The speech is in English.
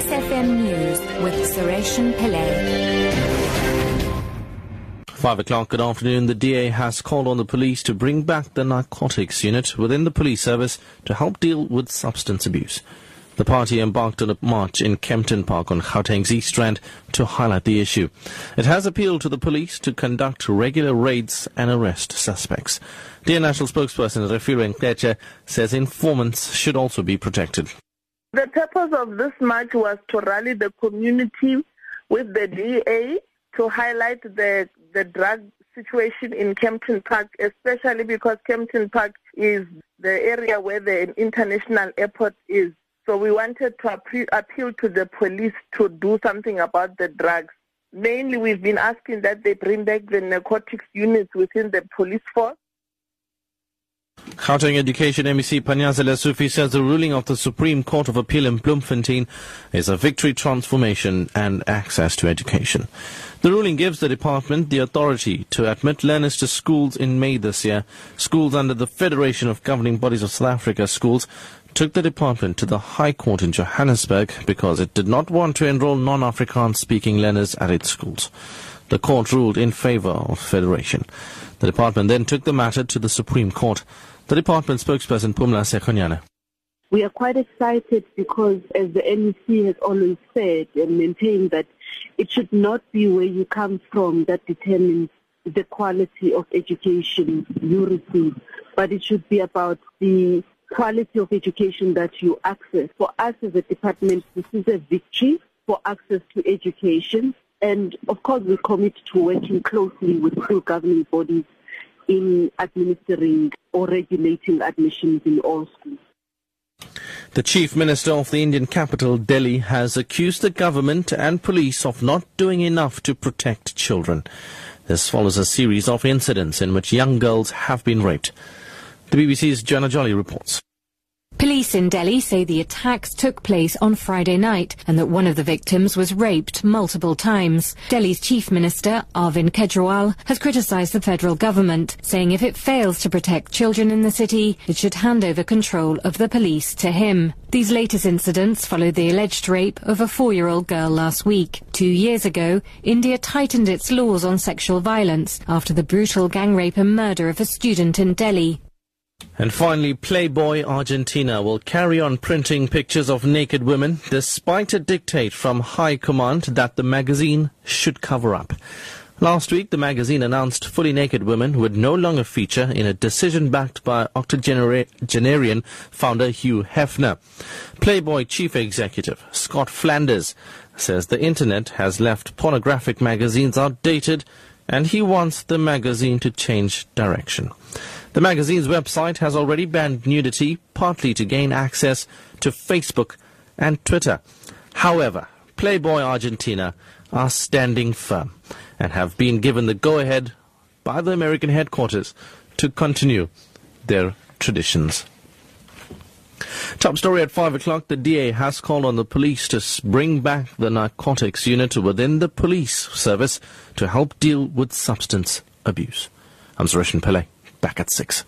Kiss FM News with Sureshan Pillay. Five o'clock, good afternoon. The DA has called on the police to bring back the narcotics unit within the police service to help deal with substance abuse. The party embarked on a march in Kempton Park on Gauteng's East Rand to highlight the issue. It has appealed to the police to conduct regular raids and arrest suspects. DA National spokesperson Refiloe Ntsekhe says informants should also be protected. The purpose of this march was to rally the community with the DA to highlight the, the drug situation in Kempton Park, especially because Kempton Park is the area where the international airport is. So we wanted to appeal to the police to do something about the drugs. Mainly, we've been asking that they bring back the narcotics units within the police force Gauteng Education MEC Panyaza Lesufi says the ruling of the Supreme Court of Appeal in Bloemfontein is a victory transformation and access to education. The ruling gives the department the authority to admit learners to schools in May this year. Schools under the Federation of Governing Bodies of South Africa Schools took the department to the High Court in Johannesburg because it did not want to enroll non-Afrikaans speaking learners at its schools. The court ruled in favor of Federation. The department then took the matter to the Supreme Court. The department spokesperson Phumla Sekhonyana. We are quite excited because, as the MEC has always said and maintained, that it should not be where you come from that determines the quality of education you receive, but it should be about the quality of education that you access. For us as a department, this is a victory for access to education. And of course, we commit to working closely with school governing bodies in administering or regulating admissions in all schools. The Chief Minister of the Indian capital, Delhi, has accused the government and police of not doing enough to protect children. This follows a series of incidents in which young girls have been raped. The BBC's Joanna Jolly reports. Police in Delhi say the attacks took place on Friday night and that one of the victims was raped multiple times. Delhi's Chief Minister, Arvind Kejriwal, has criticised the federal government, saying if it fails to protect children in the city, it should hand over control of the police to him. These latest incidents follow the alleged rape of a four-year-old girl last week. Two years ago, India tightened its laws on sexual violence after the brutal gang rape and murder of a student in Delhi. And finally, Playboy Argentina will carry on printing pictures of naked women despite a dictate from high command that the magazine should cover up. Last week, the magazine announced fully naked women would no longer feature in a decision backed by octogenarian founder Hugh Hefner. Playboy chief executive Scott Flanders says the internet has left pornographic magazines outdated and he wants the magazine to change direction. The magazine's website has already banned nudity, partly to gain access to Facebook and Twitter. However, Playboy Argentina are standing firm and have been given the go-ahead by the American headquarters to continue their traditions. Top story at 5 o'clock. The DA has called on the police to bring back the narcotics unit within the police service to help deal with substance abuse. I'm Sureshan Pillay back at 6.